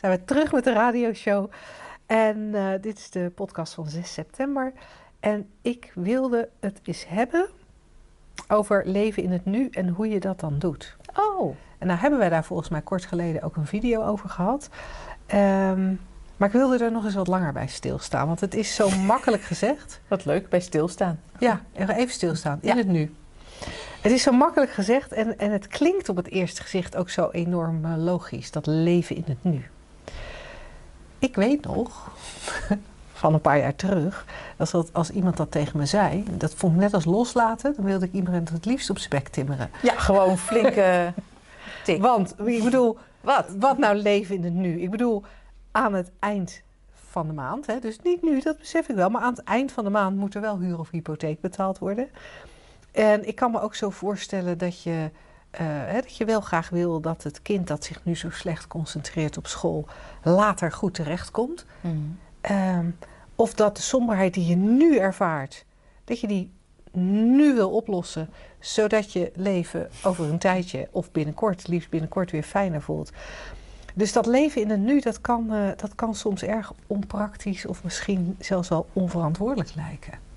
Zijn we terug met de radioshow. En uh, dit is de podcast van 6 september. En ik wilde het eens hebben over leven in het nu en hoe je dat dan doet. Oh. En nou hebben wij daar volgens mij kort geleden ook een video over gehad. Um, maar ik wilde er nog eens wat langer bij stilstaan, want het is zo makkelijk gezegd. Wat leuk, bij stilstaan. Ja, even stilstaan, in ja. het nu. Het is zo makkelijk gezegd en, en het klinkt op het eerste gezicht ook zo enorm uh, logisch, dat leven in het nu. Ik weet nog, van een paar jaar terug, dat als iemand dat tegen me zei, dat vond ik net als loslaten, dan wilde ik iemand het liefst op zijn bek timmeren. Ja, gewoon flinke tik. Want, ik bedoel, wat? wat nou leven in het nu? Ik bedoel, aan het eind van de maand, hè, dus niet nu, dat besef ik wel, maar aan het eind van de maand moet er wel huur of hypotheek betaald worden. En ik kan me ook zo voorstellen dat je, uh, hè, dat je wel graag wil dat het kind dat zich nu zo slecht concentreert op school later goed terechtkomt. Mm. Um, of dat de somberheid die je nu ervaart, dat je die nu wil oplossen, zodat je leven over een tijdje of binnenkort, liefst binnenkort weer fijner voelt. Dus dat leven in het nu, dat kan, uh, dat kan soms erg onpraktisch of misschien zelfs wel onverantwoordelijk lijken.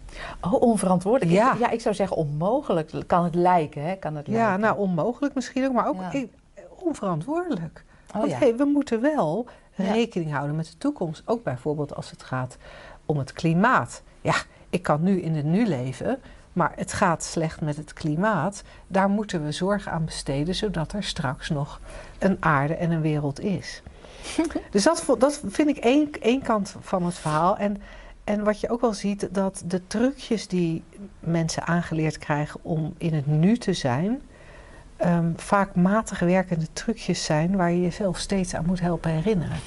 Oh, onverantwoordelijk. Ja. Ik, ja, ik zou zeggen onmogelijk. Kan het lijken, hè? Kan het ja, lijken. nou onmogelijk misschien ook, maar ook ja. onverantwoordelijk. Oh, Want ja. hey, we moeten wel Ja. rekening houden met de toekomst. Ook bijvoorbeeld als het gaat om het klimaat. Ja, ik kan nu in het nu leven, maar het gaat slecht met het klimaat. Daar moeten we zorg aan besteden, zodat er straks nog een aarde en een wereld is. dus dat, dat vind ik één, één kant van het verhaal. En, en wat je ook wel ziet, dat de trucjes die mensen aangeleerd krijgen om in het nu te zijn, ehm, vaak matig werkende trucjes zijn waar je jezelf steeds aan moet helpen herinneren.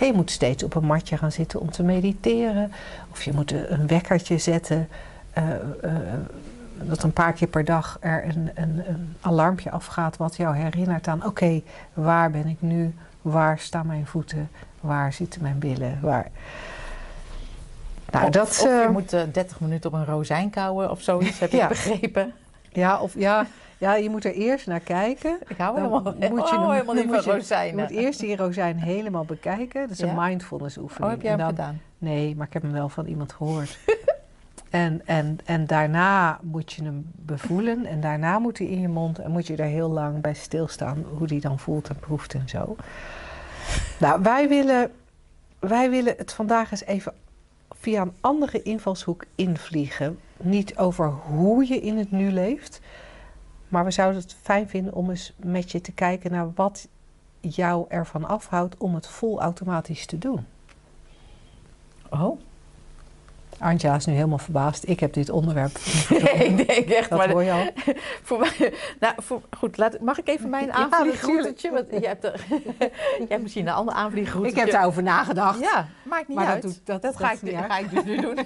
Je moet steeds op een matje gaan zitten om te mediteren, of je moet een wekkertje zetten. eh, eh, dat een paar keer per dag er een, een, een alarmpje afgaat wat jou herinnert aan: oké, waar ben ik nu? Waar staan mijn voeten? Waar zitten mijn billen? Waar... Nou, of, dat, of je eh, moet eh, 30 minuten op een rozijn kauwen of zoiets, heb Ja. ik begrepen. ja, of, ja, ja, je moet er eerst naar kijken. Ik hou helemaal, moet je je hem- helemaal niet van je- rozijnen. Je moet eerst die rozijn helemaal bekijken. Dat is een mindfulness oefening. Oh, heb jij hem dan- gedaan? Nee, maar ik heb hem wel van iemand gehoord. en, en, en daarna moet je hem bevoelen. En daarna moet hij in je mond. En moet je er heel lang bij stilstaan. Hoe die dan voelt en proeft en zo. Nou, wij willen, wij willen het vandaag eens even via een andere invalshoek invliegen. Niet over hoe je in het nu leeft. Maar we zouden het fijn vinden om eens met je te kijken naar wat jou ervan afhoudt om het vol automatisch te doen. Oh. Angela is nu helemaal verbaasd. Ik heb dit onderwerp. ik denk echt, Dat maar hoor je al. voor mij, nou, voor, goed, laat, mag ik even mijn Ja, aanvliegroutetje? Want jij hebt, er, jij hebt misschien een ander aanvliegroutetje. Ik heb daarover nagedacht. Ja, maakt niet Maar dat uit. doet- dat- dat, dat ga, ik, niet dat ga ik dus nu doen.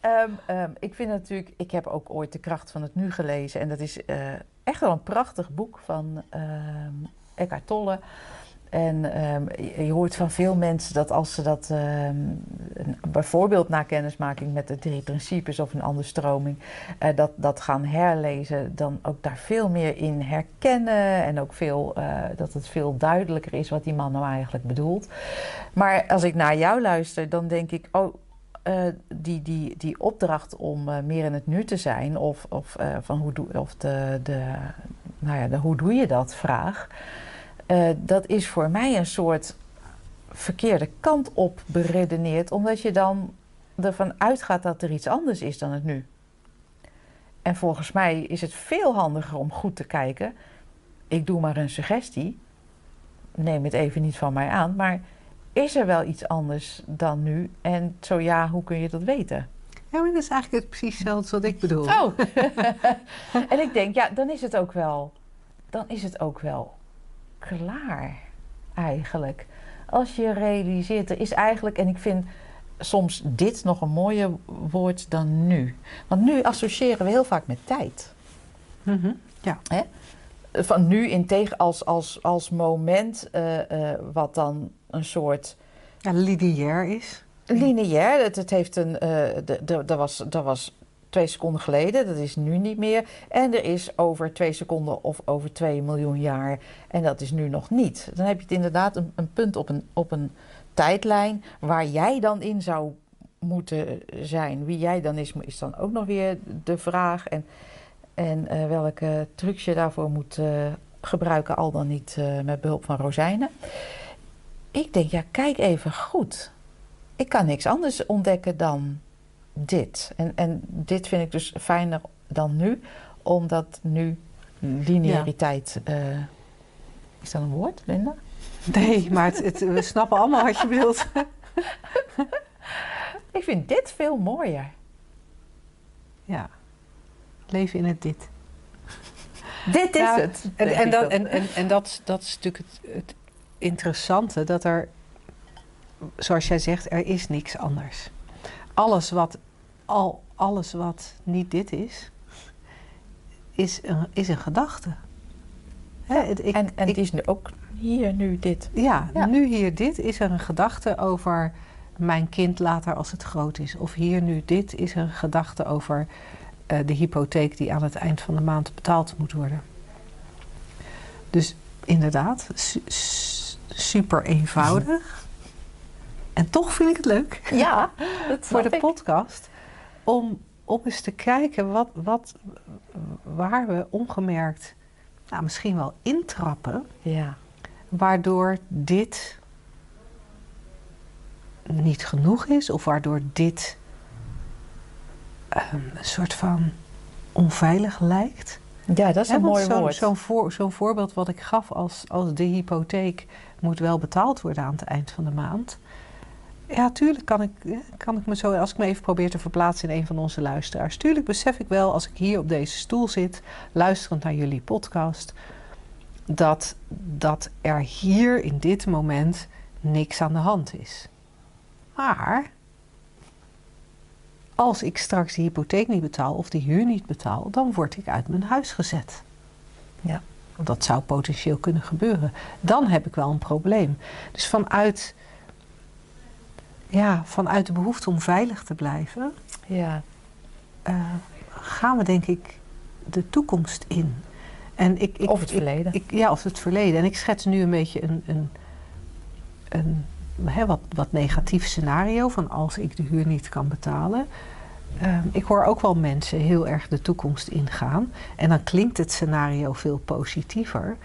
Ehm, ehm, ik vind natuurlijk, ik heb ook ooit De Kracht van het Nu gelezen. En dat is eh, echt wel een prachtig boek van ehm Eckhart Tolle. En ehm, je, hoort van veel mensen dat als ze dat ehm, bijvoorbeeld na kennismaking met de drie principes of een andere stroming, eh, dat, dat gaan herlezen, dan ook daar veel meer in herkennen en ook veel, eh, dat het veel duidelijker is wat die man nou eigenlijk bedoelt. Maar als ik naar jou luister, dan denk ik, oh, eh, die, die, die opdracht om meer in het nu te zijn, of, of, van hoe, doe, of de, de, nou ja, de hoe doe je dat vraag, eh, dat is voor mij een soort verkeerde kant op beredeneerd, omdat je dan ervan uitgaat dat er iets anders is dan het nu. En volgens mij is het veel handiger om goed te kijken. Ik doe maar een suggestie. Neem het even niet van mij aan, maar is er wel iets anders dan nu? En zo ja, hoe kun je dat weten? Ja, maar dat is eigenlijk het precies hetzelfde wat ik bedoel. Oh. en ik denk, ja, dan is het ook wel, dan is het ook wel klaar eigenlijk. als je realiseert, er is eigenlijk, en ik vind soms dit nog een mooier woord dan nu. Want nu associëren we heel vaak met tijd. Mhm. Ja. Hè? Van nu in tegen als, als, als moment eh, eh, wat dan een soort ja, lineair is. lineair. Het, het heeft een. de- de- dat was, dat was twee seconden geleden, dat is nu niet meer. En er is over twee seconden of over twee miljoen jaar. En dat is nu nog niet. Dan heb je het inderdaad een, een punt op een, op een tijdlijn waar jij dan in zou moeten zijn. Wie jij dan is, is dan ook nog weer de vraag. En, en eh, welke trucs je daarvoor moet eh, gebruiken, al dan niet eh, met behulp van rozijnen. Ik denk, ja, kijk even goed. Ik kan niks anders ontdekken dan dit. En, en dit vind ik dus fijner dan nu, omdat nu lineariteit. eh, is dat een woord, Linda? Nee, maar het, het- we snappen allemaal wat je bedoelt. Ik vind dit veel mooier. Ja. Leven in het dit. Dit is Ja, het. En, en, dat, en, en dat, dat is natuurlijk het, het interessante, dat er, zoals jij zegt, er is niks anders. Alles wat, al, alles wat niet dit is, is een, is een gedachte. Het- ik- en en ik- het is nu ook hier nu dit. ja, Ja. nu hier dit is er een gedachte over mijn kind later als het groot is. Of hier nu dit is er een gedachte over eh, de hypotheek die aan het eind van de maand betaald moet worden. Dus inderdaad, su- su- super eenvoudig. En toch vind ik het leuk Ja, dat voor de podcast om, om eens te kijken wat, wat, waar we ongemerkt nou, misschien wel intrappen Ja. waardoor dit niet genoeg is of waardoor dit ehm, een soort van onveilig lijkt. ja, dat is een mooi zo'n- woord. Zo'n voor, zo'n voorbeeld wat ik gaf als, als de hypotheek moet wel betaald worden aan het eind van de maand. Ja, tuurlijk kan ik, kan ik me zo, als ik me even probeer te verplaatsen in een van onze luisteraars. Tuurlijk besef ik wel als ik hier op deze stoel zit, luisterend naar jullie podcast, dat, dat er hier in dit moment niks aan de hand is. Maar als ik straks die hypotheek niet betaal of die huur niet betaal, dan word ik uit mijn huis gezet. Ja. Dat zou potentieel kunnen gebeuren. Dan heb ik wel een probleem. Dus vanuit, ja, vanuit de behoefte om veilig te blijven, Ja. eh, gaan we denk ik de toekomst in. En ik, ik, Of het verleden. ik, ja, of het verleden. En ik schets nu een beetje een, een, een hè, wat, wat negatief scenario van als ik de huur niet kan betalen. Ehm, ik hoor ook wel mensen heel erg de toekomst ingaan. En dan klinkt het scenario veel positiever.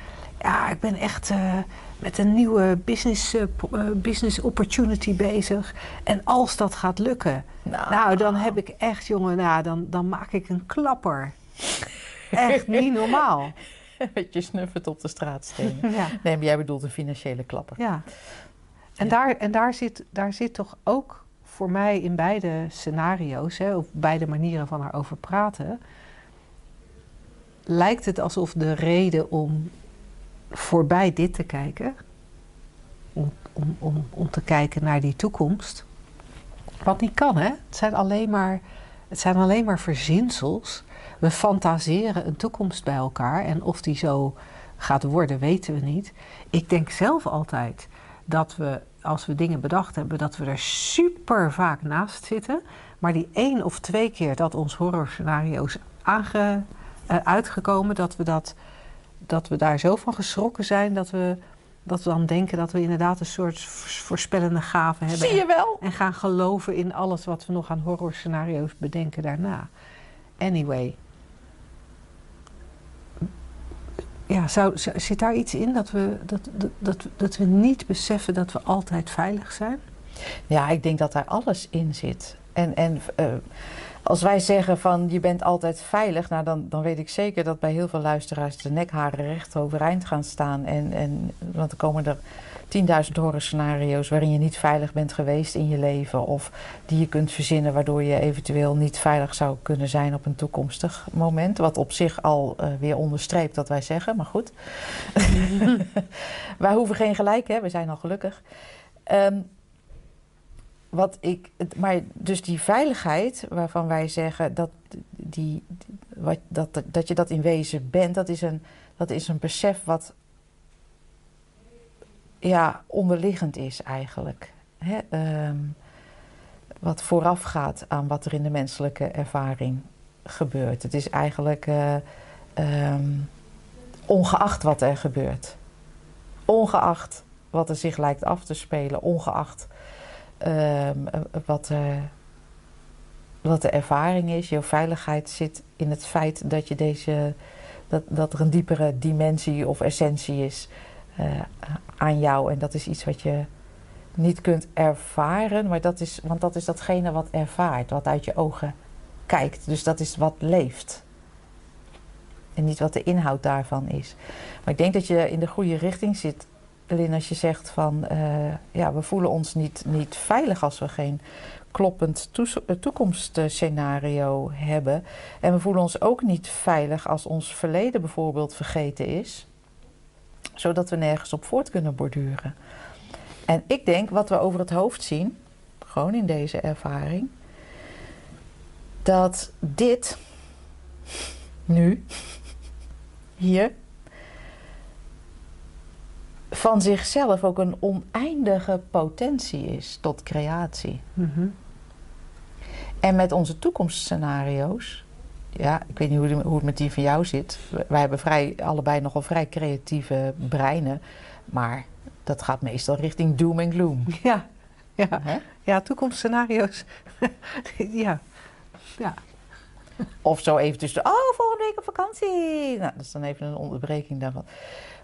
Ja, ik ben echt eh, met een nieuwe business, eh, eh, business opportunity bezig. En als dat gaat lukken, nou, dan heb ik echt, jongen, nou, dan, dan maak ik een klapper. Echt niet normaal. Met je snuffert op de straat stenen. Ja. Nee, maar jij bedoelt een financiële klapper. Ja. En, Ja. Daar, en daar, zit, daar zit toch ook voor mij in beide scenario's, hè, of beide manieren van erover praten, lijkt het alsof de reden om voorbij dit te kijken, om, om, om, om te kijken naar die toekomst, wat niet kan, hè? Het zijn alleen maar, het zijn alleen maar verzinsels. We fantaseren een toekomst bij elkaar en of die zo gaat worden, weten we niet. Ik denk zelf altijd dat we, als we dingen bedacht hebben, dat we er super vaak naast zitten. Maar die één of twee keer dat ons horrorscenario's aange, eh, uitgekomen, dat we, dat, dat we daar zo van geschrokken zijn dat we, dat we dan denken dat we inderdaad een soort voors- voorspellende gave hebben. Zie je wel? En gaan geloven in alles wat we nog aan horrorscenario's bedenken daarna. Anyway. Ja, zou, zit daar iets in dat we, dat, dat, dat, dat we niet beseffen dat we altijd veilig zijn? Ja, ik denk dat daar alles in zit. En, en eh, als wij zeggen van je bent altijd veilig, nou dan, dan weet ik zeker dat bij heel veel luisteraars de nekharen recht overeind gaan staan. En, en, want er komen er 10.000 horrorscenario's waarin je niet veilig bent geweest in je leven. Of die je kunt verzinnen waardoor je eventueel niet veilig zou kunnen zijn op een toekomstig moment. Wat op zich al uh, weer onderstreept wat wij zeggen, maar goed. wij hoeven geen gelijk, hè? we zijn al gelukkig. Um, wat ik, maar dus die veiligheid waarvan wij zeggen dat, die, wat, dat, dat je dat in wezen bent, dat is een, dat is een besef wat ja, onderliggend is eigenlijk. Hè? Um, wat voorafgaat aan wat er in de menselijke ervaring gebeurt. Het is eigenlijk uh, um, ongeacht wat er gebeurt. Ongeacht wat er zich lijkt af te spelen, ongeacht um, wat, wat de ervaring is. Jouw veiligheid zit in het feit dat, je deze, dat, dat er een diepere dimensie of essentie is uh, aan jou. En dat is iets wat je niet kunt ervaren, maar dat is, want dat is datgene wat ervaart, wat uit je ogen kijkt. Dus dat is wat leeft. En niet wat de inhoud daarvan is. Maar ik denk dat je in de goede richting zit Lin, als je zegt van uh, ja, we voelen ons niet, niet veilig als we geen kloppend eh, toekomstscenario hebben. En we voelen ons ook niet veilig als ons verleden bijvoorbeeld vergeten is, zodat we nergens op voort kunnen borduren. En ik denk wat we over het hoofd zien, gewoon in deze ervaring, dat dit nu, hier, van zichzelf ook een oneindige potentie is tot creatie. Mhm. En met onze toekomstscenario's, ja, ik weet niet hoe, hoe, het met die van jou zit. Wij hebben vrij, allebei nogal vrij creatieve breinen, maar dat gaat meestal richting doom en gloom. Ja, ja. ja toekomstscenario's. ja. ja. Of zo even tussen, oh, volgende week op vakantie. Nou, dat is dan even een onderbreking daarvan.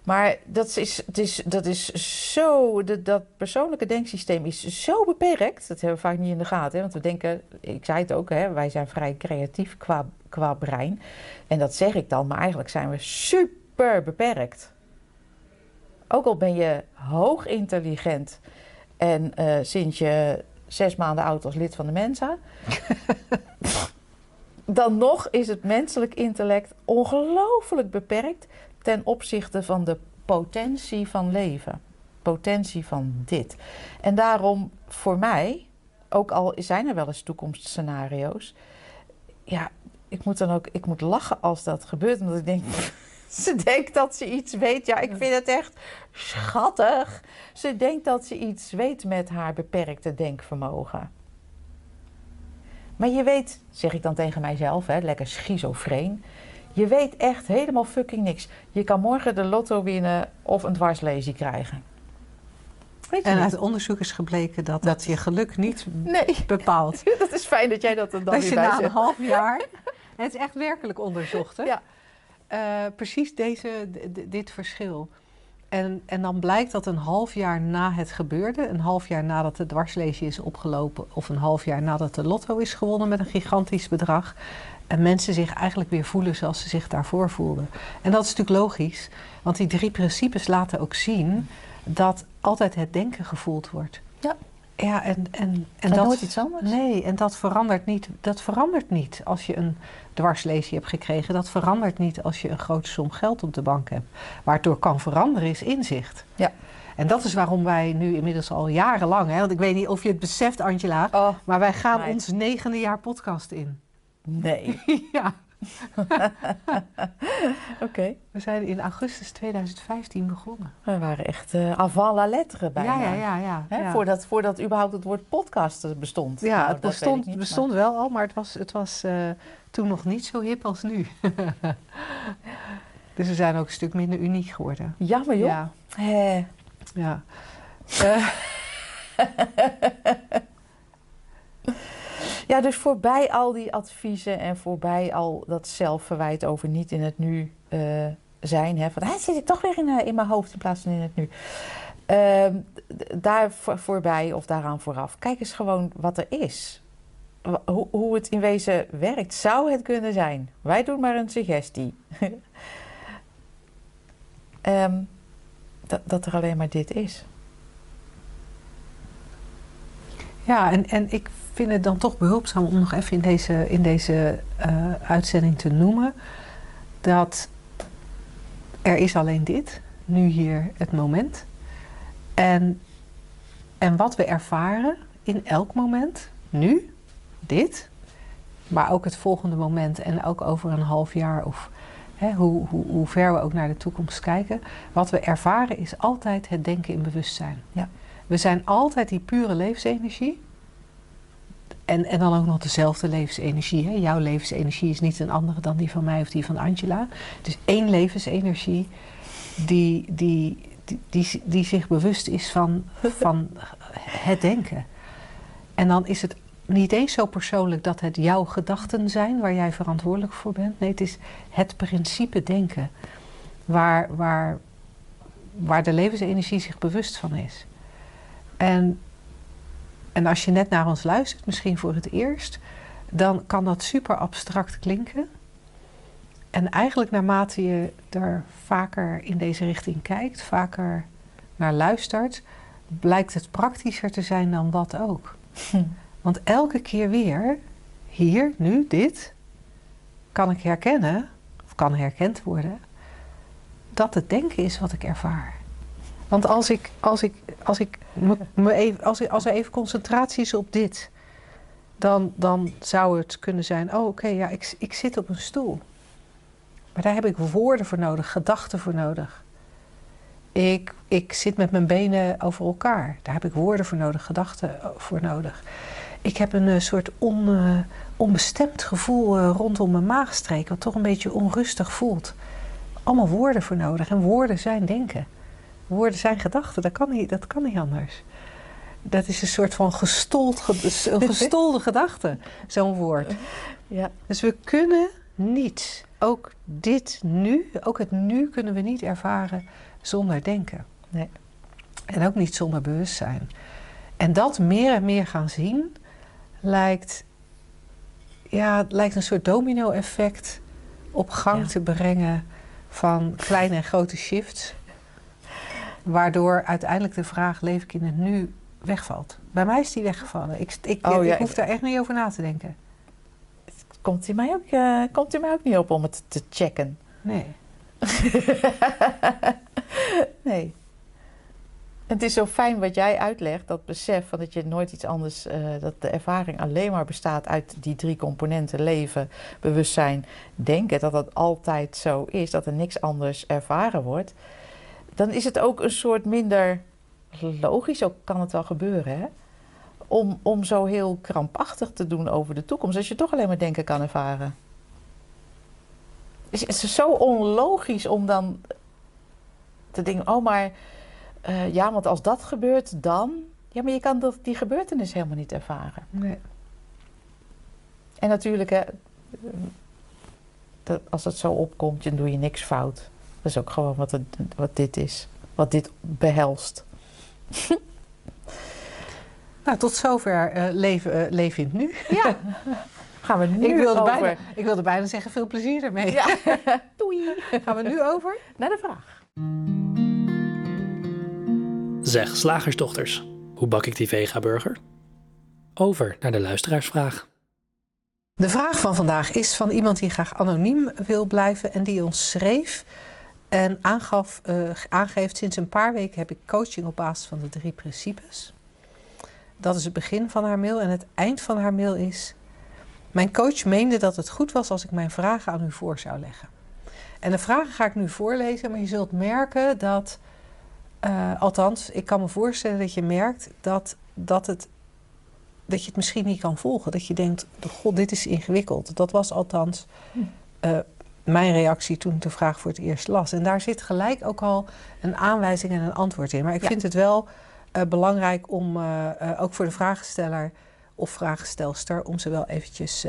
Maar dat is, het is, dat is zo, dat, dat persoonlijke denksysteem is zo beperkt. Dat hebben we vaak niet in de gaten. Hè? Want we denken, ik zei het ook, hè, wij zijn vrij creatief qua, qua brein. En dat zeg ik dan, maar eigenlijk zijn we super beperkt. Ook al ben je hoog intelligent en uh, sinds je zes maanden oud als lid van de Mensa. dan nog is het menselijk intellect ongelooflijk beperkt ten opzichte van de potentie van leven. Potentie van dit. En daarom voor mij, ook al zijn er wel eens toekomstscenario's, ja, ik moet dan ook ik moet lachen als dat gebeurt, omdat ik denk. Ze denkt dat ze iets weet. Ja, ik vind het echt schattig. Ze denkt dat ze iets weet met haar beperkte denkvermogen. Maar je weet, zeg ik dan tegen mijzelf, hè, lekker schizofreen. Je weet echt helemaal fucking niks. Je kan morgen de lotto winnen of een dwarslesie krijgen. Weet je en uit onderzoek is gebleken dat dat je geluk niet nee. bepaalt. dat is fijn dat jij dat dan dat weer je na een half jaar... het is echt werkelijk onderzocht, hè? Ja. Uh, precies deze, dit verschil. En, en dan blijkt dat een half jaar na het gebeurde, een half jaar nadat de dwarslesie is opgelopen, of een half jaar nadat de lotto is gewonnen met een gigantisch bedrag, en mensen zich eigenlijk weer voelen zoals ze zich daarvoor voelden. En dat is natuurlijk logisch, want die drie principes laten ook zien dat altijd het denken gevoeld wordt. Ja. Ja, en, en, en dat nooit iets anders. Nee, en dat verandert niet. Dat verandert niet als je een dwarslesie hebt gekregen. Dat verandert niet als je een grote som geld op de bank hebt. Waar het door kan veranderen is inzicht. Ja. En dat is waarom wij nu inmiddels al jarenlang, hè, want ik weet niet of je het beseft, Angela, oh, maar wij gaan ons negende jaar podcast in. Nee. ja. Oké. We zijn in augustus 2015 begonnen. We waren echt uh, avant la lettre bijna. Ja, ja, ja. ja, ja. Voordat, voordat überhaupt het woord podcast bestond. Ja, nou, het bestond, niet, bestond maar... wel al, maar het was, het was uh, toen nog niet zo hip als nu. dus we zijn ook een stuk minder uniek geworden. Jammer joh. Ja. Ja. Uh. Ja, dus voorbij al die adviezen en voorbij al dat zelfverwijt over niet in het nu uh, zijn. Hè, van, zit ik toch weer in, uh, in mijn hoofd in plaats van in het nu. Uh, daar voor, voorbij of daaraan vooraf. Kijk eens gewoon wat er is. hoe, hoe het in wezen werkt, zou het kunnen zijn. Wij doen maar een suggestie. um, dat, dat er alleen maar dit is. Ja, en, en ik vind het dan toch behulpzaam om nog even in deze, in deze uh, uitzending te noemen dat er is alleen dit, nu hier het moment. En, en wat we ervaren in elk moment, nu, dit, maar ook het volgende moment en ook over een half jaar of hè, hoe, hoe, hoe ver we ook naar de toekomst kijken, wat we ervaren is altijd het denken in bewustzijn. Ja. We zijn altijd die pure levensenergie. En, en dan ook nog dezelfde levensenergie. Hè? Jouw levensenergie is niet een andere dan die van mij of die van Angela. Het is één levensenergie die, die, die, die, die zich bewust is van, van het denken. En dan is het niet eens zo persoonlijk dat het jouw gedachten zijn waar jij verantwoordelijk voor bent. Nee, het is het principe denken waar, waar, waar de levensenergie zich bewust van is. En, en als je net naar ons luistert, misschien voor het eerst, dan kan dat super abstract klinken. En eigenlijk naarmate je er vaker in deze richting kijkt, vaker naar luistert, blijkt het praktischer te zijn dan wat ook. Hm. Want elke keer weer, hier, nu, dit, kan ik herkennen, of kan herkend worden, dat het denken is wat ik ervaar. Want als, ik, als, ik, als, ik me, even, als, als er even concentratie is op dit, dan, dan zou het kunnen zijn: oh, oké, ja, ik, ik zit op een stoel. Maar daar heb ik woorden voor nodig, gedachten voor nodig. Ik, ik zit met mijn benen over elkaar. Daar heb ik woorden voor nodig, gedachten voor nodig. Ik heb een uh, soort on, uh, onbestemd gevoel rondom mijn maagstreek, wat toch een beetje onrustig voelt. Allemaal woorden voor nodig. En woorden zijn denken. Woorden zijn gedachten. Dat kan niet, dat kan niet anders. Dat is een soort van gestold, een gestolde gedachte, zo'n woord. Ja. Dus we kunnen niet, ook dit nu, ook het nu kunnen we niet ervaren zonder denken. Nee. En ook niet zonder bewustzijn. En dat meer en meer gaan zien, lijkt, ja, lijkt een soort domino-effect op gang te brengen van kleine en grote shifts. Waardoor uiteindelijk de vraag: leef ik in het nu wegvalt. Bij mij is die weggevallen. Ik, ik, oh, ik hoef daar echt niet over na te denken. Komt u mij ook, uh, komt u mij ook niet op om het te checken? Nee. nee het is zo fijn wat jij uitlegt, dat besef van dat je nooit iets anders, uh, dat de ervaring alleen maar bestaat uit die drie componenten: leven, bewustzijn, denken, dat dat altijd zo is, dat er niks anders ervaren wordt. Dan is het ook een soort minder logisch, ook kan het wel gebeuren, hè? Om, om zo heel krampachtig te doen over de toekomst, als je toch alleen maar denken kan ervaren. Het is zo onlogisch om dan te denken: oh, maar uh, ja, want als dat gebeurt, dan. Ja, maar je kan dat, die gebeurtenis helemaal niet ervaren. Nee. En natuurlijk, hè, dat, als het zo opkomt, dan doe je niks fout. Dat is ook gewoon wat, het, wat dit is. Wat dit behelst. nou, tot zover uh, leven, uh, leven in het nu. Ja. Gaan we nu ik wilde over. Bijna, ik wilde bijna zeggen, veel plezier ermee. Ja. Doei. Gaan we nu over? Naar de vraag. Zeg, slagersdochters, hoe bak ik die vega-burger? Over naar de luisteraarsvraag. De vraag van vandaag is van iemand die graag anoniem wil blijven en die ons schreef en aangaf, uh, aangeeft: sinds een paar weken heb ik coaching op basis van de drie principes. Dat is het begin van haar mail en het eind van haar mail is: Mijn coach meende dat het goed was als ik mijn vragen aan u voor zou leggen. En de vragen ga ik nu voorlezen, maar je zult merken dat uh, althans, ik kan me voorstellen dat je merkt dat, dat, het, dat je het misschien niet kan volgen. Dat je denkt, god, dit is ingewikkeld. Dat was althans uh, mijn reactie toen ik de vraag voor het eerst las. En daar zit gelijk ook al een aanwijzing en een antwoord in. Maar ik vind het wel uh, belangrijk om, ook voor de vragensteller of vragenstelster, om ze wel eventjes,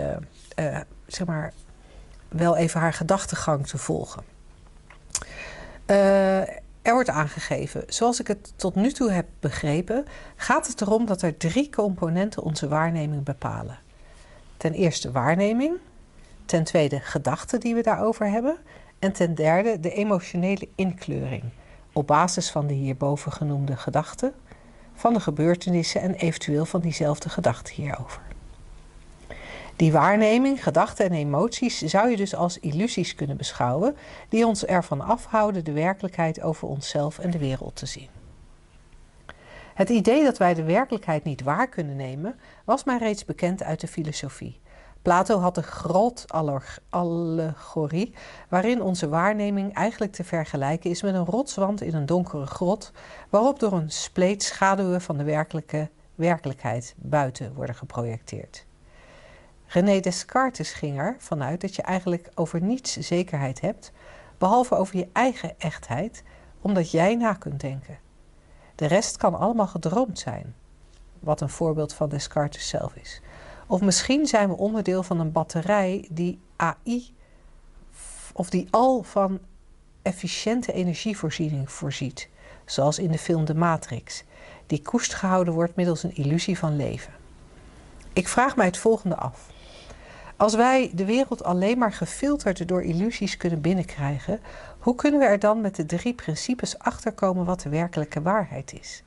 zeg maar, wel even haar gedachtegang te volgen. Er wordt aangegeven, zoals ik het tot nu toe heb begrepen, gaat het erom dat er drie componenten onze waarneming bepalen. Ten eerste waarneming, ten tweede gedachten die we daarover hebben en ten derde de emotionele inkleuring op basis van de hierboven genoemde gedachten, van de gebeurtenissen en eventueel van diezelfde gedachten hierover. Die waarneming, gedachten en emoties zou je dus als illusies kunnen beschouwen, die ons ervan afhouden de werkelijkheid over onszelf en de wereld te zien. Het idee dat wij de werkelijkheid niet waar kunnen nemen, was mij reeds bekend uit de filosofie. Plato had de grot-allegorie, waarin onze waarneming eigenlijk te vergelijken is met een rotswand in een donkere grot, waarop door een spleet schaduwen van de werkelijke werkelijkheid buiten worden geprojecteerd. René Descartes ging er vanuit dat je eigenlijk over niets zekerheid hebt, behalve over je eigen echtheid, omdat jij na kunt denken. De rest kan allemaal gedroomd zijn, wat een voorbeeld van Descartes zelf is. Of misschien zijn we onderdeel van een batterij die AI of die al van efficiënte energievoorziening voorziet, zoals in de film De Matrix, die koest gehouden wordt middels een illusie van leven. Ik vraag mij het volgende af. Als wij de wereld alleen maar gefilterd door illusies kunnen binnenkrijgen, hoe kunnen we er dan met de drie principes achterkomen wat de werkelijke waarheid is?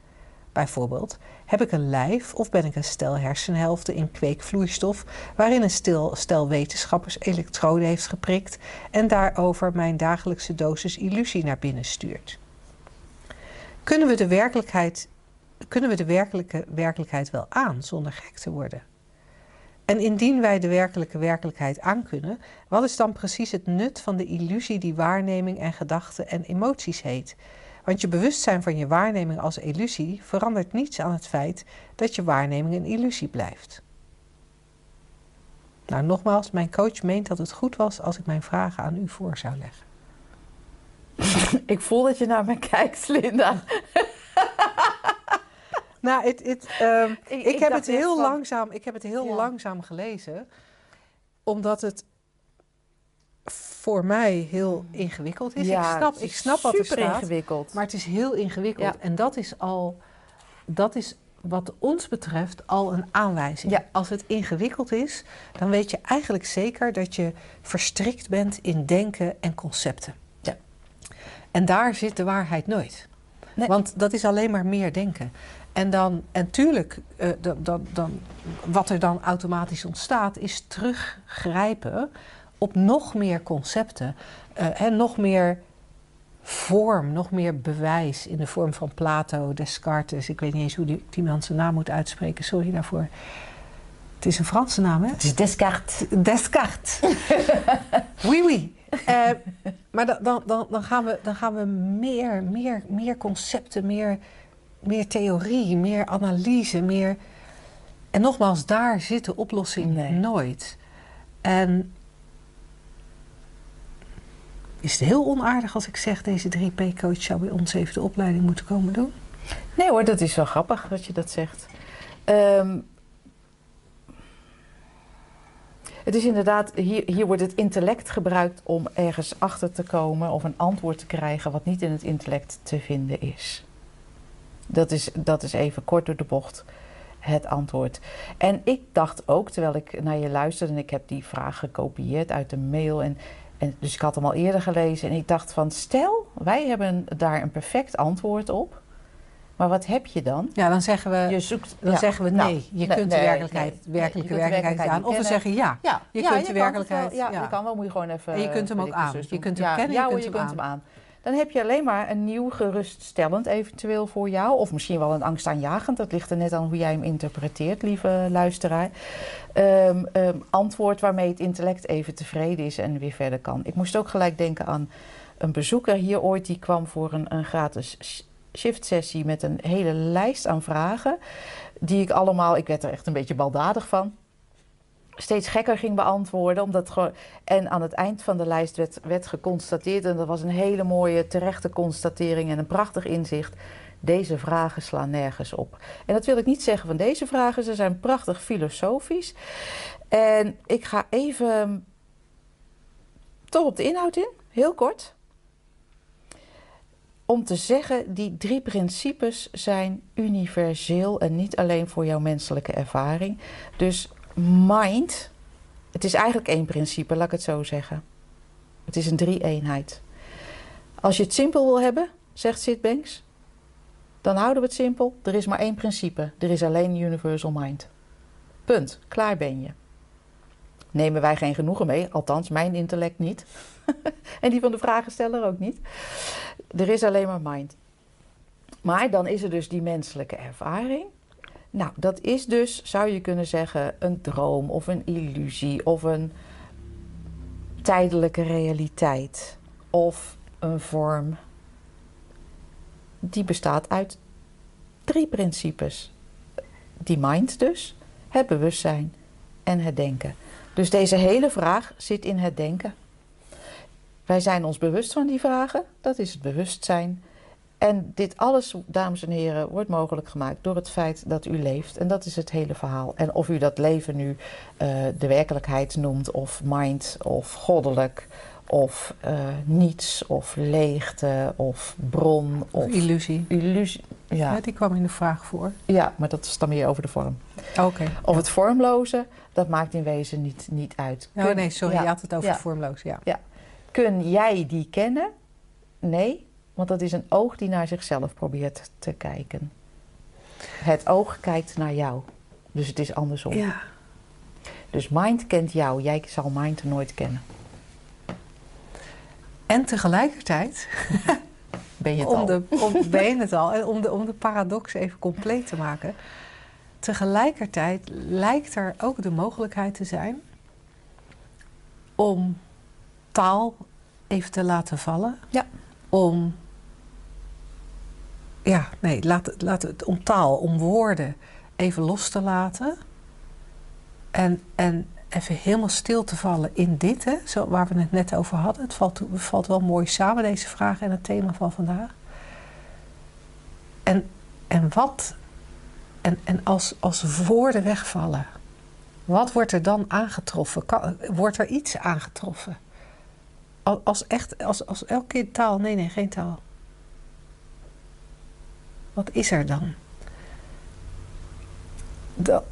Bijvoorbeeld, heb ik een lijf of ben ik een stel hersenhelften in kweekvloeistof waarin een stel, wetenschappers elektroden heeft geprikt en daarover mijn dagelijkse dosis illusie naar binnen stuurt? Kunnen we de werkelijkheid, kunnen we de werkelijke werkelijkheid wel aan zonder gek te worden? En indien wij de werkelijke werkelijkheid aankunnen, wat is dan precies het nut van de illusie die waarneming en gedachten en emoties heet? Want je bewustzijn van je waarneming als illusie verandert niets aan het feit dat je waarneming een illusie blijft. Nou, nogmaals, mijn coach meent dat het goed was als ik mijn vragen aan u voor zou leggen. Ik voel dat je naar me kijkt, Linda. Nou, ehm, Ik- ik, ik heb het heel van- langzaam, ik heb het heel Ja. langzaam gelezen, omdat het voor mij heel ingewikkeld is. ik snap, het ik snap wat er super staat, ingewikkeld. maar het is heel ingewikkeld. Ja. En dat is al, dat is wat ons betreft al een aanwijzing. Ja. Als het ingewikkeld is, dan weet je eigenlijk zeker dat je verstrikt bent in denken en concepten. Ja. En daar zit de waarheid nooit. Nee. Want dat is alleen maar meer denken. En dan, en tuurlijk, eh, dan, dan, dan, wat er dan automatisch ontstaat, is teruggrijpen op nog meer concepten. eh, en nog meer vorm, nog meer bewijs in de vorm van Plato, Descartes. Ik weet niet eens hoe die, die man zijn naam moet uitspreken, sorry daarvoor. Het is een Franse naam, hè? Het is Descartes. Descartes. oui, oui. Eh, maar dan, dan, dan, dan, gaan we, dan gaan we meer, meer, meer concepten, meer, meer theorie, meer analyse, meer... En nogmaals, daar zit de oplossing Nee. nooit. En is het heel onaardig als ik zeg... deze 3P-coach zou bij ons even de opleiding moeten komen doen? Nee hoor, dat is wel grappig dat je dat zegt. Ehm, het is inderdaad, hier, hier wordt het intellect gebruikt om ergens achter te komen of een antwoord te krijgen wat niet in het intellect te vinden is. Dat is, dat is even kort door de bocht het antwoord. En ik dacht ook, terwijl ik naar je luisterde en ik heb die vraag gekopieerd uit de mail en, en dus ik had hem al eerder gelezen en ik dacht van stel, wij hebben daar een perfect antwoord op. Maar wat heb je dan? Ja, dan zeggen we, Je zoekt, dan ja. zeggen we Nou, nee. Je nee, kunt de werkelijkheid, nee, werkelijke werkelijkheid aan. Of we zeggen ja. Ja, Je ja, kunt de werkelijkheid- wel. Ja, je kan wel, moet je gewoon even. En je kunt hem ook aan. Je kunt hem kennen, ja, je kunt je hem kunt hem aan. Dan heb je alleen maar een nieuw geruststellend eventueel voor jou. Of misschien wel een angstaanjagend. Dat ligt er net aan hoe jij hem interpreteert, lieve luisteraar. Ehm, ehm, antwoord waarmee het intellect even tevreden is en weer verder kan. Ik moest ook gelijk denken aan een bezoeker hier ooit. Die kwam voor een, een gratis sh- shift-sessie met een hele lijst aan vragen. Die ik allemaal, ik werd er echt een beetje baldadig van steeds gekker ging beantwoorden. Omdat gewoon, en aan het eind van de lijst werd, werd geconstateerd, en dat was een hele mooie terechte constatering en een prachtig inzicht. Deze vragen slaan nergens op. En dat wil ik niet zeggen van deze vragen, ze zijn prachtig filosofisch. En ik ga even toch op de inhoud in, heel kort. Om te zeggen, die drie principes zijn universeel en niet alleen voor jouw menselijke ervaring. Dus mind Het is eigenlijk één principe, laat ik het zo zeggen. Het is een drie-eenheid. Als je het simpel wil hebben, zegt Sid Banks, dan houden we het simpel. Er is maar één principe. Er is alleen universal mind. Punt. Klaar ben je. Nemen wij geen genoegen mee, althans mijn intellect niet. en die van de vragensteller ook niet. Er is alleen maar mind. Maar dan is er dus die menselijke ervaring. Nou, dat is dus, zou je kunnen zeggen, een droom of een illusie of een tijdelijke realiteit of een vorm. Die bestaat uit drie principes. Die mind dus, het bewustzijn en het denken. Dus deze hele vraag zit in het denken. Wij zijn ons bewust van die vragen, dat is het bewustzijn. En dit alles, dames en heren, wordt mogelijk gemaakt door het feit dat u leeft. En dat is het hele verhaal. En of u dat leven nu uh, de werkelijkheid noemt, of mind, of goddelijk, of uh, niets, of leegte, of bron, of, illusie. illusie ja. ja. die kwam in de vraag voor. Ja, maar dat is dan meer over de vorm. Oké. Of ja. het vormloze, dat maakt in wezen niet, niet uit. Oh nee, sorry, ja, je had het over het vormloos, ja. Ja. Kun jij die kennen? Nee, want dat is een oog die naar zichzelf probeert te kijken. Het oog kijkt naar jou. Dus het is andersom. Ja. Dus mind kent jou, jij zal mind nooit kennen. En tegelijkertijd, Ben je het om al? de, om, ben je het al, en om de, om de paradox even compleet te maken. Tegelijkertijd lijkt er ook de mogelijkheid te zijn om taal even te laten vallen. Ja. Om, ja, nee, laat, laat het om taal, om woorden even los te laten. En, en even helemaal stil te vallen in dit, hè, zo, waar we het net over hadden. Het valt, valt wel mooi samen, deze vraag en het thema van vandaag. En, en wat, en, en als, als woorden wegvallen, wat wordt er dan aangetroffen? Kan, wordt er iets aangetroffen? Als echt, als, als elke keer taal, nee, nee, geen taal. Wat is er dan? Dan,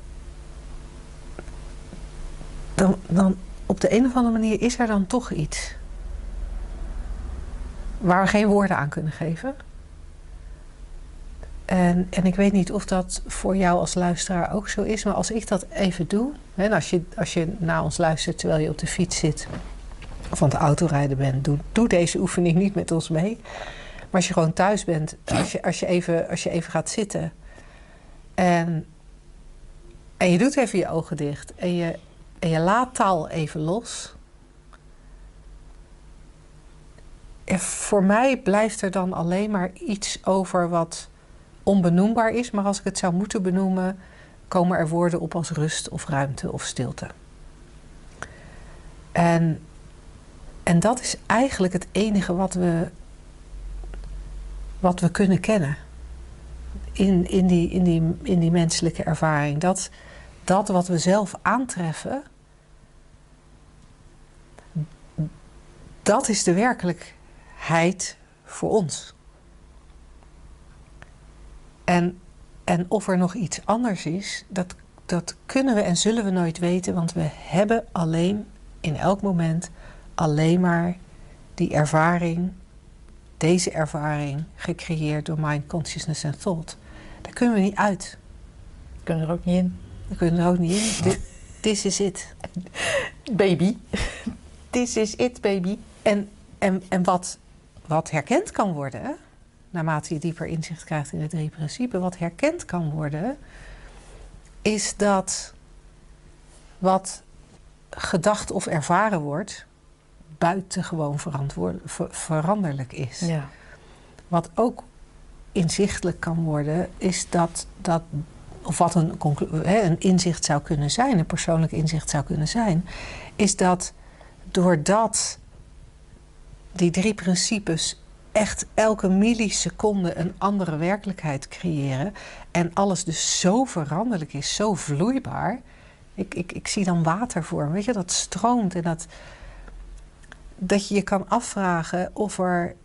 dan, op de een of andere manier is er dan toch iets. Waar we geen woorden aan kunnen geven. En, en ik weet niet of dat voor jou als luisteraar ook zo is, maar als ik dat even doe, hè, als je, als je naar ons luistert terwijl je op de fiets zit of aan het autorijden bent, doe, doe deze oefening niet met ons mee. Maar als je gewoon thuis bent, als je, als je, even, als je even gaat zitten en, en je doet even je ogen dicht en je, en je laat taal even los. En voor mij blijft er dan alleen maar iets over wat onbenoembaar is. Maar als ik het zou moeten benoemen, komen er woorden op als rust of ruimte of stilte. En, en dat is eigenlijk het enige wat we, wat we kunnen kennen. In, in, die, in, die, in die menselijke ervaring. Dat, dat wat we zelf aantreffen, dat is de werkelijkheid voor ons. En, en of er nog iets anders is, dat, dat kunnen we en zullen we nooit weten, want we hebben alleen in elk moment alleen maar die ervaring, deze ervaring, gecreëerd door mind, consciousness en thought. Daar kunnen we niet uit. Kunnen er ook niet in. Daar kunnen we er ook niet in. This is it. Baby. This is it, baby. En, en, en wat, wat herkend kan worden, naarmate je dieper inzicht krijgt in de drie principes, wat herkend kan worden, is dat wat gedacht of ervaren wordt, buitengewoon ver- veranderlijk is. Ja. Wat ook inzichtelijk kan worden, is dat, dat of wat een, een inzicht zou kunnen zijn, een persoonlijk inzicht zou kunnen zijn, is dat doordat die drie principes echt elke milliseconde een andere werkelijkheid creëren en alles dus zo veranderlijk is, zo vloeibaar. Ik, ik, ik zie dan water voor weet je, dat stroomt en dat, dat je je kan afvragen of er,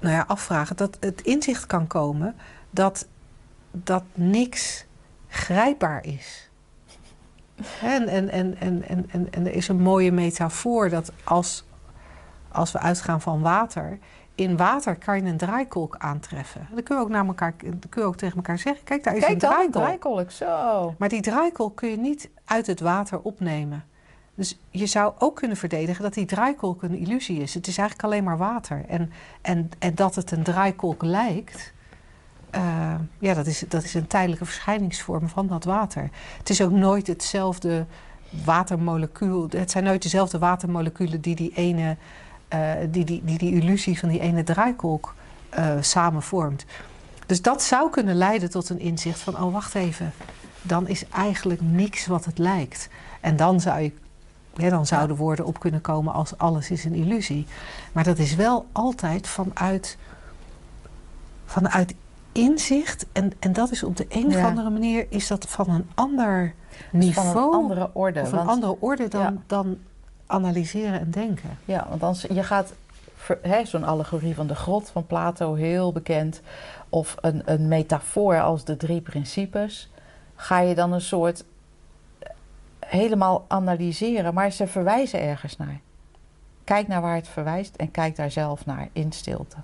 nou ja, afvragen, dat het inzicht kan komen dat, dat niks grijpbaar is. En, en, en, en, en, en, en er is een mooie metafoor dat als, als we uitgaan van water, in water kan je een draaikolk aantreffen. Dan kun je ook, naar elkaar, kun je ook tegen elkaar zeggen: kijk, daar is Kijk een dan, een draaikolk. draaikolk, zo. Maar die draaikolk kun je niet uit het water opnemen. Dus je zou ook kunnen verdedigen dat die draaikolk een illusie is. Het is eigenlijk alleen maar water. En, en, en dat het een draaikolk lijkt, eh, ja, dat is, dat is een tijdelijke verschijningsvorm van dat water. Het is ook nooit hetzelfde watermolecuul. Het zijn nooit dezelfde watermoleculen die die ene, eh, die, die, die, die illusie van die ene draaikolk eh samen vormt. Dus dat zou kunnen leiden tot een inzicht van, oh wacht even, dan is eigenlijk niks wat het lijkt. En dan zou je dan zouden woorden op kunnen komen als alles is een illusie. Maar dat is wel altijd vanuit, vanuit inzicht. En, en dat is op de een of andere manier is dat van een ander niveau. van een andere orde. of een want- andere orde dan, Ja. dan analyseren en denken. Ja, want als je gaat, zo'n allegorie van de grot van Plato, heel bekend, of een, een metafoor als de drie principes, ga je dan een soort helemaal analyseren, maar ze verwijzen ergens naar. Kijk naar waar het verwijst en kijk daar zelf naar in stilte.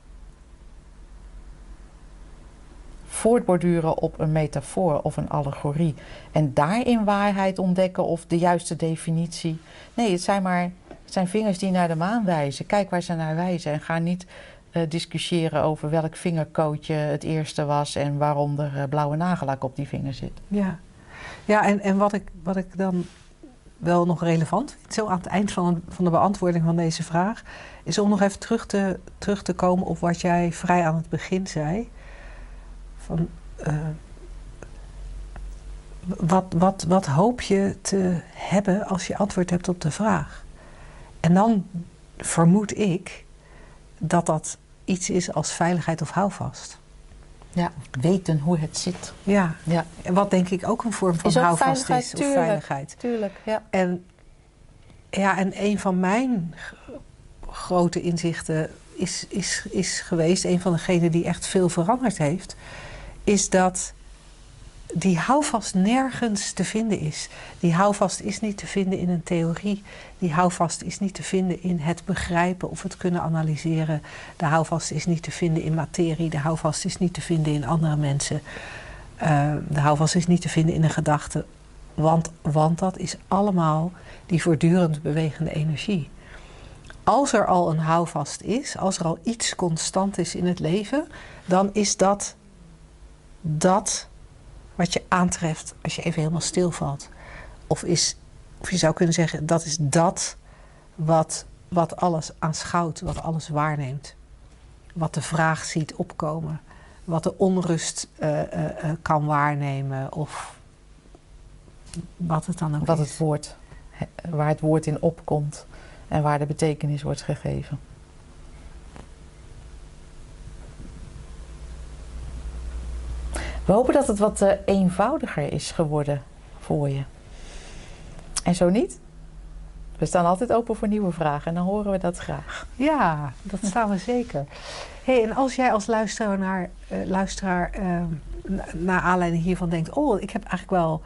Voortborduren op een metafoor of een allegorie en daarin waarheid ontdekken of de juiste definitie. Nee, het zijn maar het zijn vingers die naar de maan wijzen. Kijk waar ze naar wijzen. En ga niet eh, discussiëren over welk vingerkootje het eerste was en waarom er eh, blauwe nagellak op die vinger zit. Ja, ja en, en wat, ik, wat ik dan wel nog relevant vind, zo aan het eind van, van de beantwoording van deze vraag, is om nog even terug te, terug te komen op wat jij vrij aan het begin zei. Van, eh, wat, wat, wat hoop je te hebben als je antwoord hebt op de vraag? En dan vermoed ik dat dat iets is als veiligheid of houvast. Ja, weten hoe het zit. Ja, Ja, en wat denk ik ook een vorm van Is houvast is. Of tuurlijk. veiligheid. tuurlijk. Ja. En, ja, en een van mijn grote inzichten is, is, is geweest, een van degenen die echt veel veranderd heeft, is dat die houvast nergens te vinden is. Die houvast is niet te vinden in een theorie. Die houvast is niet te vinden in het begrijpen of het kunnen analyseren. De houvast is niet te vinden in materie. De houvast is niet te vinden in andere mensen. Eh, de houvast is niet te vinden in een gedachte. Want, want dat is allemaal die voortdurend bewegende energie. Als er al een houvast is, als er al iets constant is in het leven, dan is dat dat wat je aantreft als je even helemaal stilvalt. Of, is, of je zou kunnen zeggen, dat is dat wat, wat alles aanschouwt, wat alles waarneemt. Wat de vraag ziet opkomen, wat de onrust eh, eh, eh, kan waarnemen of wat het dan ook Wat is. het woord, waar het woord in opkomt en waar de betekenis wordt gegeven. We hopen dat het wat eh, eenvoudiger is geworden voor je. En zo niet? We staan altijd open voor nieuwe vragen en dan horen we dat graag. Ja, dat staan we zeker. Hey, en als jij als luisteraar, naar, eh, luisteraar eh, naar aanleiding hiervan denkt... oh, ik heb eigenlijk wel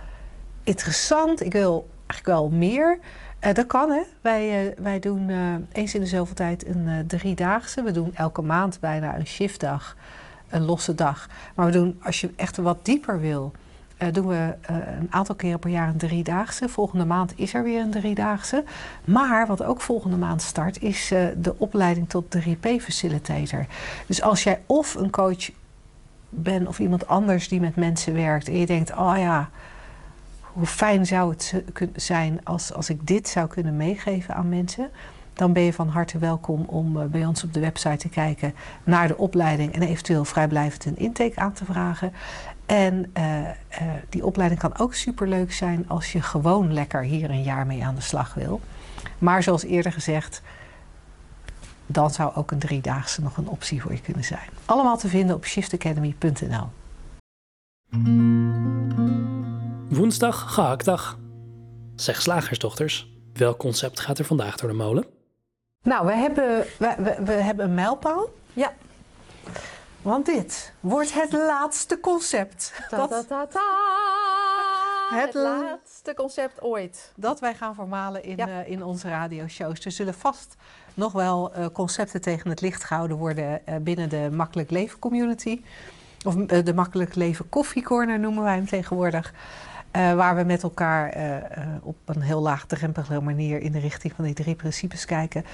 interessant, ik wil eigenlijk wel meer... Eh, dat kan, hè. Wij, wij doen eens in de zoveel tijd een driedaagse. We doen elke maand bijna een shiftdag, een losse dag. Maar we doen, als je echt wat dieper wil... eh, doen we eh, een aantal keren per jaar een driedaagse. Volgende maand is er weer een driedaagse. Maar wat ook volgende maand start, is eh, de opleiding tot 3P-facilitator. Dus als jij of een coach bent of iemand anders die met mensen werkt en je denkt, oh ja, hoe fijn zou het zijn als, als ik dit zou kunnen meegeven aan mensen, dan ben je van harte welkom om eh, bij ons op de website te kijken naar de opleiding en eventueel vrijblijvend een intake aan te vragen. En eh, eh, die opleiding kan ook superleuk zijn als je gewoon lekker hier een jaar mee aan de slag wil. Maar zoals eerder gezegd, dan zou ook een driedaagse nog een optie voor je kunnen zijn. Allemaal te vinden op shiftacademy.nl. Woensdag, gehaktdag. Zeg slagersdochters, welk concept gaat er vandaag door de molen? Nou, we hebben, we, we, we hebben een mijlpaal. Ja. Want dit wordt het laatste concept. Dat, Ta-ta-ta-ta. Het het, la- laatste concept ooit. dat wij gaan vermalen in, Ja. eh, in onze radioshows. Er zullen vast nog wel eh, concepten tegen het licht gehouden worden eh, binnen de Makkelijk Leven community. Of de Makkelijk Leven koffiecorner noemen wij hem tegenwoordig. Eh, waar we met elkaar eh, eh, op een heel laagdrempelige manier in de richting van die drie principes kijken.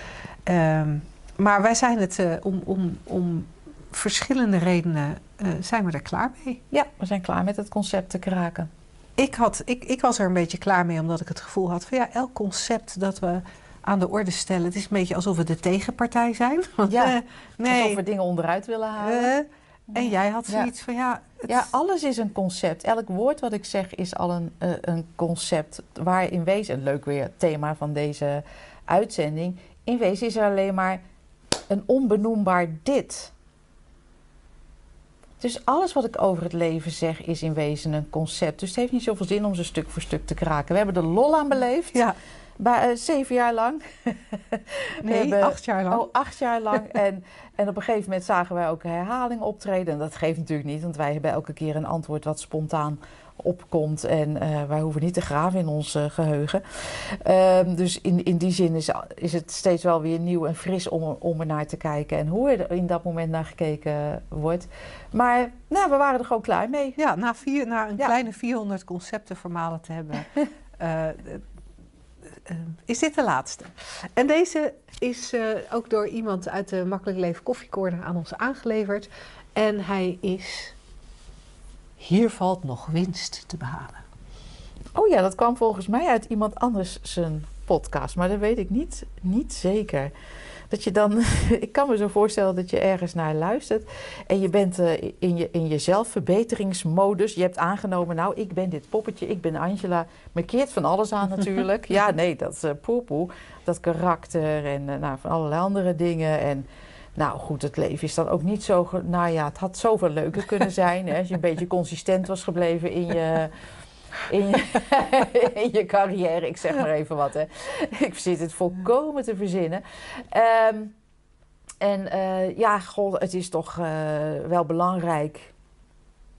Ehm, maar wij zijn het om, om, om verschillende redenen zijn we er klaar mee. Ja, we zijn klaar met het concept te kraken. Ik, had, ik, ik was er een beetje klaar mee, omdat ik het gevoel had van ja, elk concept dat we aan de orde stellen, het is een beetje alsof we de tegenpartij zijn. Ja, nee. Alsof we dingen onderuit willen halen. en jij had Ja. zoiets van ja, Ja, alles is een concept. Elk woord wat ik zeg is al een, eh, een concept. Waar in wezen, leuk weer het thema van deze uitzending. In wezen is er alleen maar een onbenoembaar dit. Dus alles wat ik over het leven zeg is in wezen een concept. Dus het heeft niet zoveel zin om ze stuk voor stuk te kraken. We hebben er lol aan beleefd. ja, Bij, eh, zeven jaar lang. nee, hebben- acht jaar lang. Oh, acht jaar lang. en, en op een gegeven moment zagen wij ook herhaling optreden. En dat geeft natuurlijk niet, want wij hebben elke keer een antwoord wat spontaan opkomt. En eh, wij hoeven niet te graven in ons eh, geheugen. Ehm, dus in, in die zin is, is het steeds wel weer nieuw en fris om, om er naar te kijken. En hoe er in dat moment naar gekeken wordt. Maar nou, we waren er gewoon klaar mee. Ja, na, vier, na een Ja. kleine 400 concepten vermalen te hebben, eh, is dit de laatste. En deze is eh, ook door iemand uit de Makkelijk Leven Koffiecorner aan ons aangeleverd. En hij is... Hier valt nog winst te behalen. Oh ja, dat kwam volgens mij uit iemand anders zijn podcast. Maar dat weet ik niet, niet zeker. Dat je dan, ik kan me zo voorstellen dat je ergens naar luistert. En je bent eh, in, je, in je zelfverbeteringsmodus. Je hebt aangenomen, nou, ik ben dit poppetje, ik ben Angela. Me keert van alles aan natuurlijk. ja, nee, dat is eh, poepoe. Dat karakter en eh, nou, van allerlei andere dingen. En nou goed, het leven is dan ook niet zo. Nou ja, het had zoveel leuker kunnen zijn. Hè, als je een beetje consistent was gebleven in je in je, in je carrière. Ik zeg maar even wat, hè. Ik zit het volkomen te verzinnen. Ehm, en eh, ja, god, het is toch eh, wel belangrijk.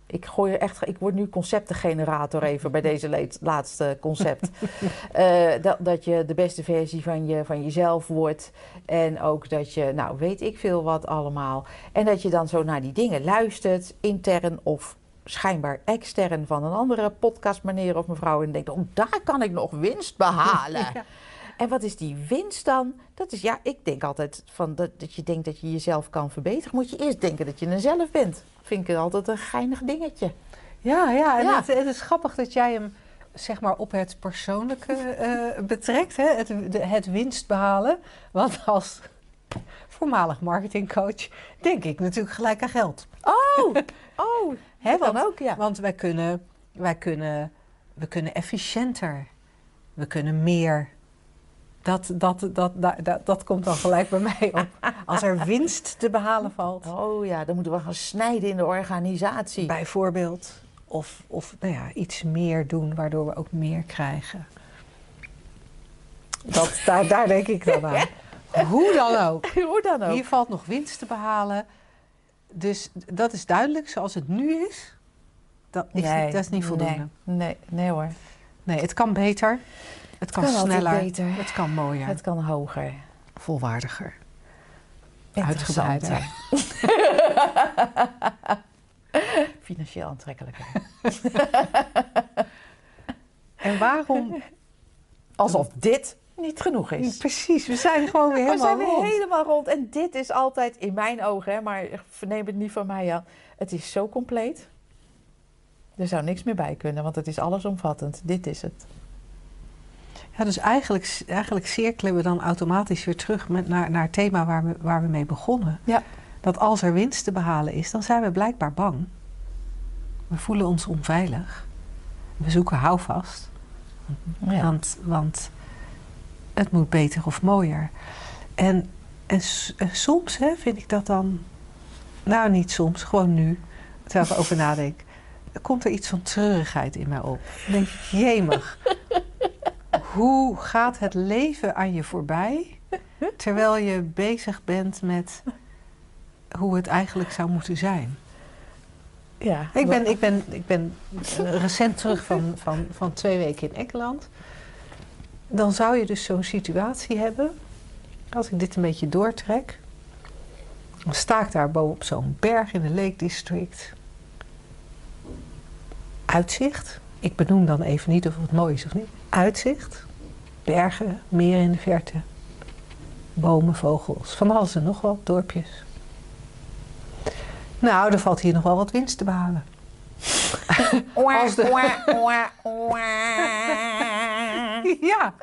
Ik, gooi er echt, ik word nu conceptengenerator even bij deze leed- laatste concept. Eh, dat, dat je de beste versie van, je, van jezelf wordt. En ook dat je, nou weet ik veel wat allemaal. En dat je dan zo naar die dingen luistert, intern of schijnbaar extern van een andere podcast, meneer of mevrouw. En denkt, oh, daar kan ik nog winst behalen. Ja. En wat is die winst dan? Dat is, ja, ik denk altijd van dat, dat je denkt dat je jezelf kan verbeteren. Moet je eerst denken dat je een zelf bent. Vind ik altijd een geinig dingetje. Ja, ja en Ja. Het, het is grappig dat jij hem zeg maar op het persoonlijke eh, betrekt, hè? Het, de, het winst behalen. Want als voormalig marketingcoach denk ik natuurlijk gelijk aan geld. Oh, oh, Hè, dat kan want, ook, ja. want wij kunnen, wij kunnen, we kunnen efficiënter, we kunnen meer. Dat, dat, dat, dat, dat, dat komt dan gelijk bij mij op. Als er winst te behalen valt, Oh ja, dan moeten we gaan snijden in de organisatie. bijvoorbeeld. Of, of nou ja, iets meer doen, waardoor we ook meer krijgen. Dat, daar, daar denk ik dan aan. Hoe dan ook. Hoe dan ook. Hier valt nog winst te behalen. Dus dat is duidelijk zoals het nu is. Dat is, niet, dat is niet voldoende. Nee, nee, nee hoor. Nee, het kan beter. Het kan, sneller. beter. Het kan mooier. Het kan hoger. volwaardiger. Interessanter. Financieel aantrekkelijker. En waarom? Alsof dit niet genoeg is. Precies, we zijn gewoon weer We helemaal zijn weer rond. helemaal rond. En dit is altijd, in mijn ogen, hè, maar verneem het niet van mij aan. Het is zo compleet. Er zou niks meer bij kunnen, want het is allesomvattend. Dit is het. Ja, dus eigenlijk, eigenlijk cirkelen we dan automatisch weer terug met, naar, naar het thema waar we, waar we mee begonnen. Ja. Dat als er winst te behalen is, dan zijn we blijkbaar bang. We voelen ons onveilig. We zoeken houvast. Ja. Want, want het moet beter of mooier. En, en, soms hè, vind ik dat dan, nou niet soms, gewoon nu, terwijl ik erover nadenk, komt er iets van treurigheid in mij op. Dan denk ik, jemig, hoe gaat het leven aan je voorbij, terwijl je bezig bent met hoe het eigenlijk zou moeten zijn? Ja, Ik ben, ik ben, ik ben eh, recent terug van, van, van twee weken in Engeland. Dan zou je dus zo'n situatie hebben. Als ik dit een beetje doortrek. Dan sta ik daar boven op zo'n berg in de Lake District. Uitzicht. Ik benoem dan even niet of het mooi is of niet. Uitzicht. Bergen, meer in de verte. Bomen, vogels. Van alles en nog wat. Dorpjes. Nou, er valt hier nog wel wat winst te behalen. Als de- Ja,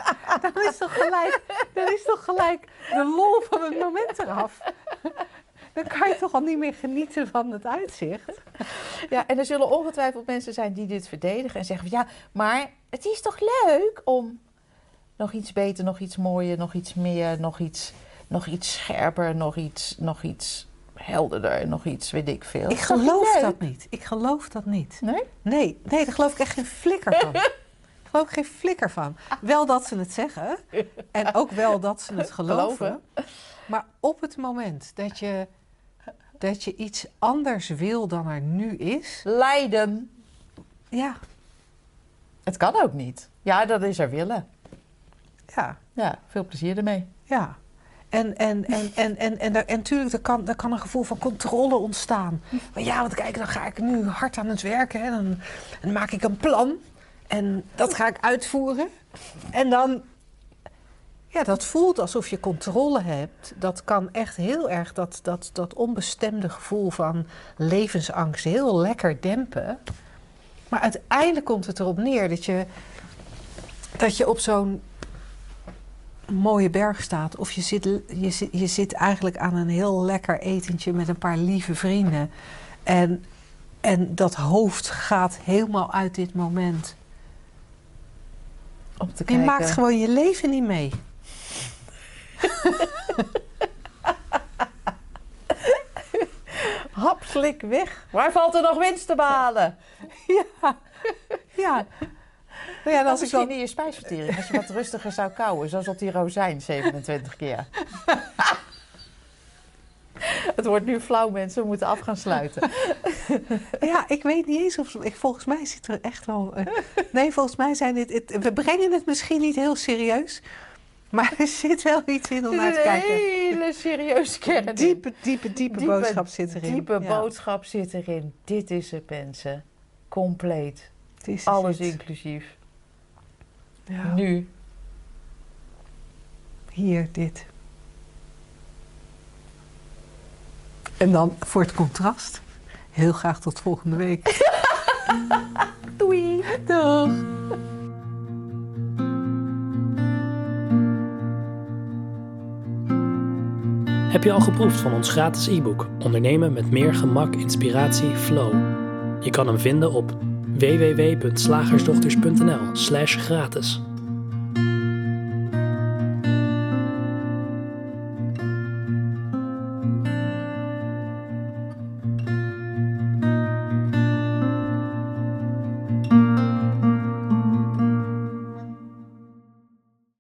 dan is toch gelijk, dan is toch gelijk de lol van het moment eraf. Dan kan je toch al niet meer genieten van het uitzicht. Ja, en er zullen ongetwijfeld mensen zijn die dit verdedigen en zeggen van ja, maar het is toch leuk om nog iets beter, nog iets mooier, nog iets meer, nog iets, nog iets scherper, nog iets, nog iets helderder, nog iets weet ik veel. Ik geloof dat niet. Ik geloof dat niet. Nee? Nee, nee, daar geloof ik echt geen flikker van. Geloof ik geen flikker van. Wel dat ze het zeggen. En ook wel dat ze het geloven. Maar op het moment dat je, dat je iets anders wil dan er nu is. Lijden. Ja, Het kan ook niet. Ja, dat is er willen. ja, Ja, veel plezier ermee. ja. En, en, en, en, en, en, en, natuurlijk, er kan, er kan een gevoel van controle ontstaan. Maar ja, want kijk, dan ga ik nu hard aan het werken. Hè. Dan, dan maak ik een plan. En dat ga ik uitvoeren. En dan... Ja, dat voelt alsof je controle hebt. Dat kan echt heel erg dat, dat, dat onbestemde gevoel van levensangst heel lekker dempen. Maar uiteindelijk komt het erop neer dat je, dat je op zo'n mooie berg staat. Of je zit, je, zit, je zit eigenlijk aan een heel lekker etentje met een paar lieve vrienden. En, en dat hoofd gaat helemaal uit dit moment. Om te Je kijken. maakt gewoon je leven niet mee. Hap, slik, weg. Waar valt er nog winst te behalen? Ja. Ja. Nou ja, Dat als ik dan, in je spijsvertering. Als je wat rustiger zou kauwen, zoals op die rozijn 27 keer. Het wordt nu flauw, mensen. We moeten af gaan sluiten. ja, ik weet niet eens of... Ik, volgens mij zit er echt wel... eh, nee, volgens mij zijn dit... Het, we brengen het misschien niet heel serieus. Maar er zit wel iets in om naar te een kijken. hele serieuze kern. Diepe, diepe, diepe, Diepe, boodschap zit erin. Diepe Ja. boodschap zit erin. Dit is het, mensen. Compleet. Is Alles het. inclusief. Ja. Nu. Hier, dit. En dan voor het contrast. Heel graag tot volgende week. Doei. Doeg! Heb je al geproefd van ons gratis e-book Ondernemen met meer gemak, inspiratie, flow? Je kan hem vinden op www.slagersdochters.nl/gratis.